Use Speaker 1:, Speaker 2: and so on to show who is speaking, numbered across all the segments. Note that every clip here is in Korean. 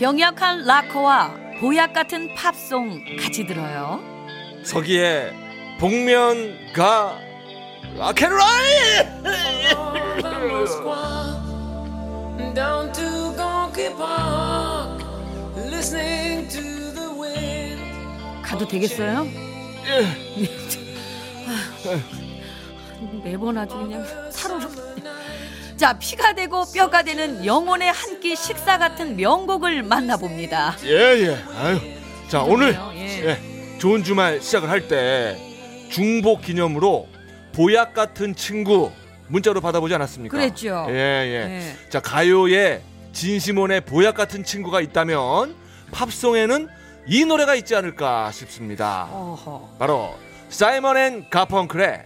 Speaker 1: 병약한 락커와 보약 같은 팝송 같이 들어요.
Speaker 2: 서기의 복면가 락앤롤.
Speaker 1: 가도 되겠어요? 매번 아주 그냥 살얼음. 자, 피가 되고 뼈가 되는 영혼의 한 끼 식사 같은 명곡을 만나봅니다.
Speaker 2: 예 예 아유 자 오늘
Speaker 1: 예.
Speaker 2: 예, 좋은 주말 시작을 할 때 중복 기념으로 보약 같은 친구 문자로 받아보지 않았습니까?
Speaker 1: 그랬죠.
Speaker 2: 예 예.
Speaker 1: 예.
Speaker 2: 자 가요에 진시몬의 보약 같은 친구가 있다면 팝송에는 이 노래가 있지 않을까 싶습니다.
Speaker 1: 어허.
Speaker 2: 바로 사이먼 앤 가펑클의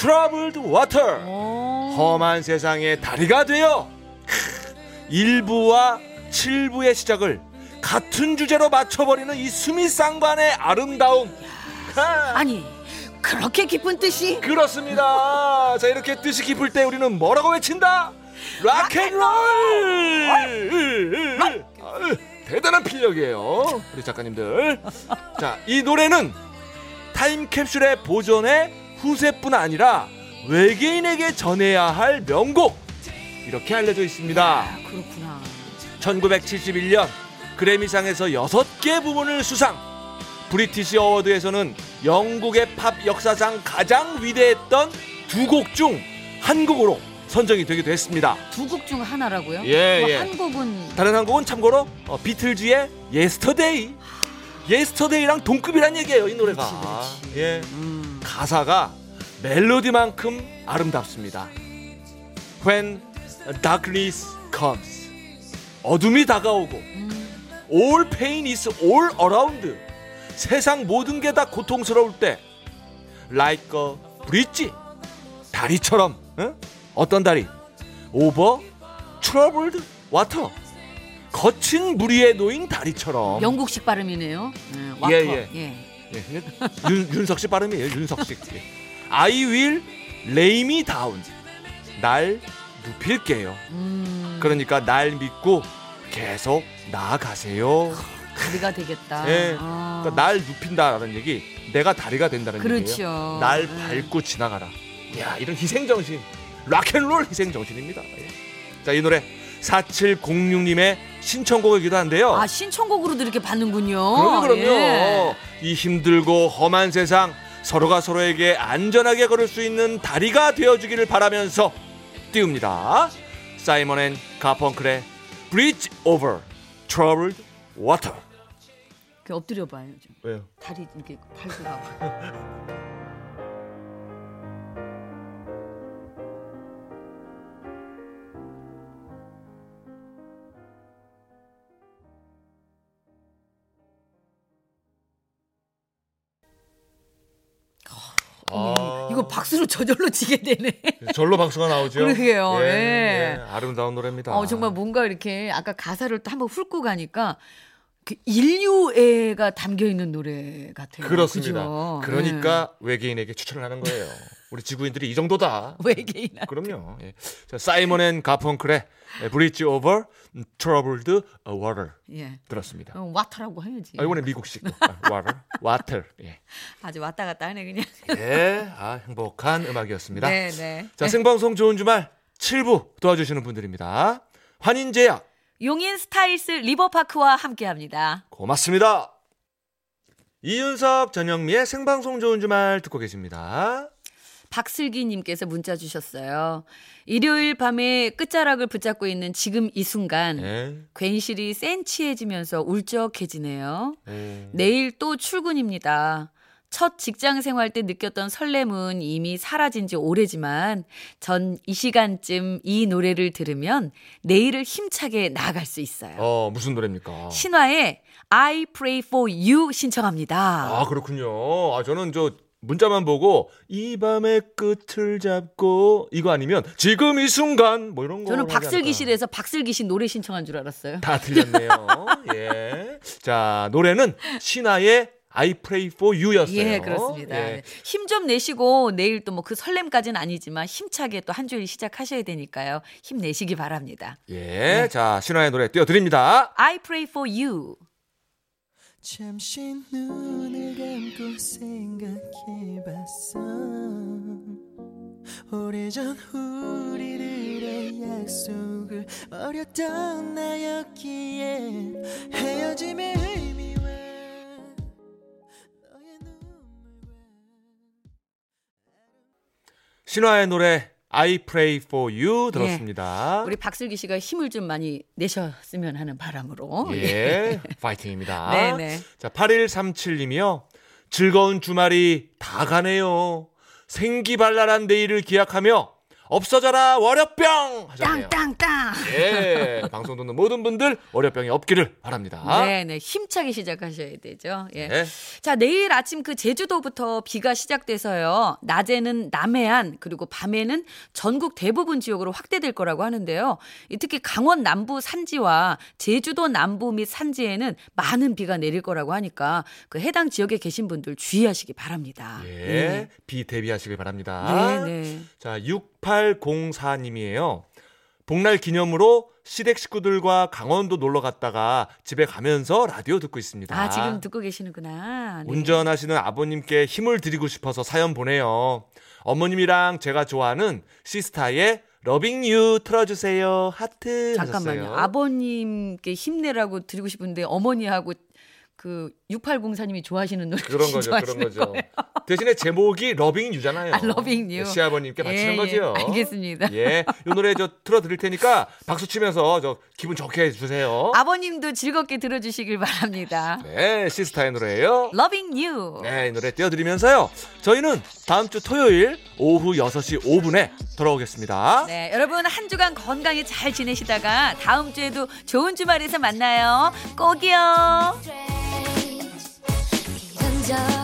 Speaker 2: Water.
Speaker 1: 어.
Speaker 2: 험한 세상의 다리가 되어 1부와 7부의 시작을 같은 주제로 맞춰버리는 이 수미상관의 아름다움
Speaker 1: 아니, 그렇게 깊은 뜻이?
Speaker 2: 그렇습니다 자 이렇게 뜻이 깊을 때 우리는 뭐라고 외친다 락앤롤 대단한 필력이에요 우리 작가님들 자 이 노래는 타임캡슐의 보존의 후세뿐 아니라 외계인에게 전해야 할 명곡 이렇게 알려져 있습니다
Speaker 1: 그렇구나.
Speaker 2: 1971년 그래미상에서 6개 부문을 수상 브리티시 어워드에서는 영국의 팝 역사상 가장 위대했던 두 곡 중 한 곡으로 선정이 되기도 했습니다
Speaker 1: 두 곡 중 하나라고요?
Speaker 2: 예,
Speaker 1: 뭐
Speaker 2: 예.
Speaker 1: 한 곡은
Speaker 2: 다른 한 곡은 참고로 어, 비틀즈의 Yesterday Yesterday랑 동급이란 얘기예요 이 노래가
Speaker 1: 그렇지,
Speaker 2: 예.
Speaker 1: 음.
Speaker 2: 가사가 멜로디만큼 아름답습니다. When darkness comes, 어둠이 다가오고, and pain is all around, 세상 모든 게 다 고통스러울 때, like a bridge, 다리처럼, 응? 어떤 다리? over troubled water, 거친 물 위에 놓인 다리처럼.
Speaker 1: 영국식 발음이네요. 네.
Speaker 2: 예, 예.
Speaker 1: 예.
Speaker 2: 예, 윤, 윤석씨 발음이에요. 윤석씨. 예. I will lay me down. 날 눕힐게요.
Speaker 1: 음,
Speaker 2: 그러니까 날 믿고 계속 나아가세요.
Speaker 1: 다리가 되겠다.
Speaker 2: 예.
Speaker 1: 아.
Speaker 2: 그러니까 날 눕힌다라는 얘기, 내가 다리가 된다는
Speaker 1: 그렇죠.
Speaker 2: 얘기예요. 날
Speaker 1: 음.
Speaker 2: 밟고 지나가라. 야, 이런 희생 정신, rock and roll 희생 정신입니다. 예. 자, 이 노래 4706님의 신청곡이기도 한데요.
Speaker 1: 아 신청곡으로도 이렇게 받는군요.
Speaker 2: 그럼요, 그럼요.
Speaker 1: 예.
Speaker 2: 이 힘들고 험한 세상 서로가 서로에게 안전하게 걸을 수 있는 다리가 되어주기를 바라면서 띄웁니다. 사이먼 앤 가펑클의 Bridge Over Troubled Water.
Speaker 1: 엎드려 봐요. 좀.
Speaker 2: 왜요?
Speaker 1: 다리 이렇게 밟고 가고. 이거 박수로 저절로 치게 되네.
Speaker 2: 절로 박수가 나오죠.
Speaker 1: 그러게요, 예.
Speaker 2: 아름다운 노래입니다.
Speaker 1: 어 정말 뭔가 이렇게 아까 가사를 또 한번 훑고 가니까 그 인류애가 담겨 있는 노래 같아요.
Speaker 2: 그렇습니다.
Speaker 1: 그죠?
Speaker 2: 그러니까 외계인에게 추천을 하는 거예요. 우리 지구인들이 이 정도다.
Speaker 1: 예. 외계인.
Speaker 2: 그럼요. 예. 자, 사이먼 앤 가펑클의 Bridge Over Troubled Water
Speaker 1: 예.
Speaker 2: 들었습니다.
Speaker 1: 어, water라고 해야지.
Speaker 2: 아, 이번에 미국식 아, water, water. 예.
Speaker 1: 아주 왔다 갔다 하네 그냥.
Speaker 2: 예, 아, 행복한 음악이었습니다.
Speaker 1: 네, 네.
Speaker 2: 자, 생방송 좋은 주말 7부 도와주시는 분들입니다. 환인제약
Speaker 1: 용인 스타일스 리버파크와 함께합니다.
Speaker 2: 고맙습니다. 이윤석 전영미의 생방송 좋은 주말 듣고 계십니다.
Speaker 1: 박슬기님께서 문자 주셨어요. 일요일 밤에 끝자락을 붙잡고 있는 지금 이 순간
Speaker 2: 예.
Speaker 1: 괜시리 센치해지면서 울적해지네요.
Speaker 2: 음.
Speaker 1: 내일 또 출근입니다. 첫 직장 생활 때 느꼈던 설렘은 이미 사라진 지 오래지만 전 이 시간쯤 이 노래를 들으면 내일을 힘차게 나아갈 수 있어요.
Speaker 2: 어, 무슨 노래입니까?
Speaker 1: 신화의 I Pray for You 신청합니다.
Speaker 2: 아, 그렇군요. 아, 저는 저 문자만 보고 이 밤의 끝을 잡고 이거 아니면 지금 이 순간 뭐 이런 거
Speaker 1: 저는
Speaker 2: 하지
Speaker 1: 박슬기
Speaker 2: 않을까.
Speaker 1: 씨에서 박슬기 씨 노래 신청한 줄 알았어요.
Speaker 2: 다 틀렸네요. 예. 자, 노래는 신화의 I Pray for You였어요.
Speaker 1: 예, 그렇습니다.
Speaker 2: 예.
Speaker 1: 힘좀 내시고 내일 또 뭐 그 설렘까지는 아니지만 힘차게 또 한 주일 시작하셔야 되니까요. 힘내시기 바랍니다.
Speaker 2: 예. 자, 신화의 노래 띄워 드립니다.
Speaker 1: I pray for you.
Speaker 3: 잠시 눈 을 감고 생각해봤어 오래전 우리들의 약속을 어렸던 나였기에 헤어짐의 의미와 너의 눈물과
Speaker 2: 신화의 노래 I Pray for You 들었습니다.
Speaker 1: 우리 박슬기 씨가 힘을 좀 많이 내셨으면 하는 바람으로.
Speaker 2: 예. 파이팅입니다.
Speaker 1: 네네.
Speaker 2: 자, 8137님이요. 즐거운 주말이 다 가네요. 생기발랄한 내일을 기약하며 없어져라 월요병 하셨네요.
Speaker 1: 땅땅땅.
Speaker 2: 예, 방송 듣는 모든 분들 월요병이 없기를 바랍니다.
Speaker 1: 네 네 힘차게 시작하셔야 되죠. 예.
Speaker 2: 네.
Speaker 1: 자 내일 아침 그 제주도부터 비가 시작돼서요. 낮에는 남해안 그리고 밤에는 전국 대부분 지역으로 확대될 거라고 하는데요. 이 특히 강원 남부 산지와 제주도 남부 및 산지에는 많은 비가 내릴 거라고 하니까 그 해당 지역에 계신 분들 주의하시기 바랍니다.
Speaker 2: 예, 비 대비하시길 바랍니다.
Speaker 1: 네 네.
Speaker 2: 자, 6804님이에요. 복날 기념으로 시댁 식구들과 강원도 놀러 갔다가 집에 가면서 라디오 듣고 있습니다.
Speaker 1: 아 지금 듣고 계시는구나. 네.
Speaker 2: 운전하시는 아버님께 힘을 드리고 싶어서 사연 보내요. 어머님이랑 제가 좋아하는 시스타의 Loving U 틀어주세요. 하트
Speaker 1: 잠깐만요.
Speaker 2: 하셨어요.
Speaker 1: 아버님께 힘내라고 드리고 싶은데 어머니하고 그 6804님이 좋아하시는 노래
Speaker 2: 그런 거죠, 그런 거죠. 대신에 제목이 Loving U잖아요.
Speaker 1: 아, 러빙 유.
Speaker 2: 시아버님께 바치는
Speaker 1: 예,
Speaker 2: 거죠.
Speaker 1: 예, 알겠습니다.
Speaker 2: 예, 이 노래 저 틀어 드릴 테니까 박수 치면서 저 기분 좋게 해 주세요.
Speaker 1: 아버님도 즐겁게 들어 주시길 바랍니다.
Speaker 2: 네, 시스타의 노래예요.
Speaker 1: Loving You.
Speaker 2: 네, 이 노래 띄워 드리면서요. 저희는 다음 주 토요일 오후 6시 5분에 돌아오겠습니다.
Speaker 1: 네, 여러분 한 주간 건강히 잘 지내시다가 다음 주에도 좋은 주말에서 만나요. 꼭이요.
Speaker 4: 이런저런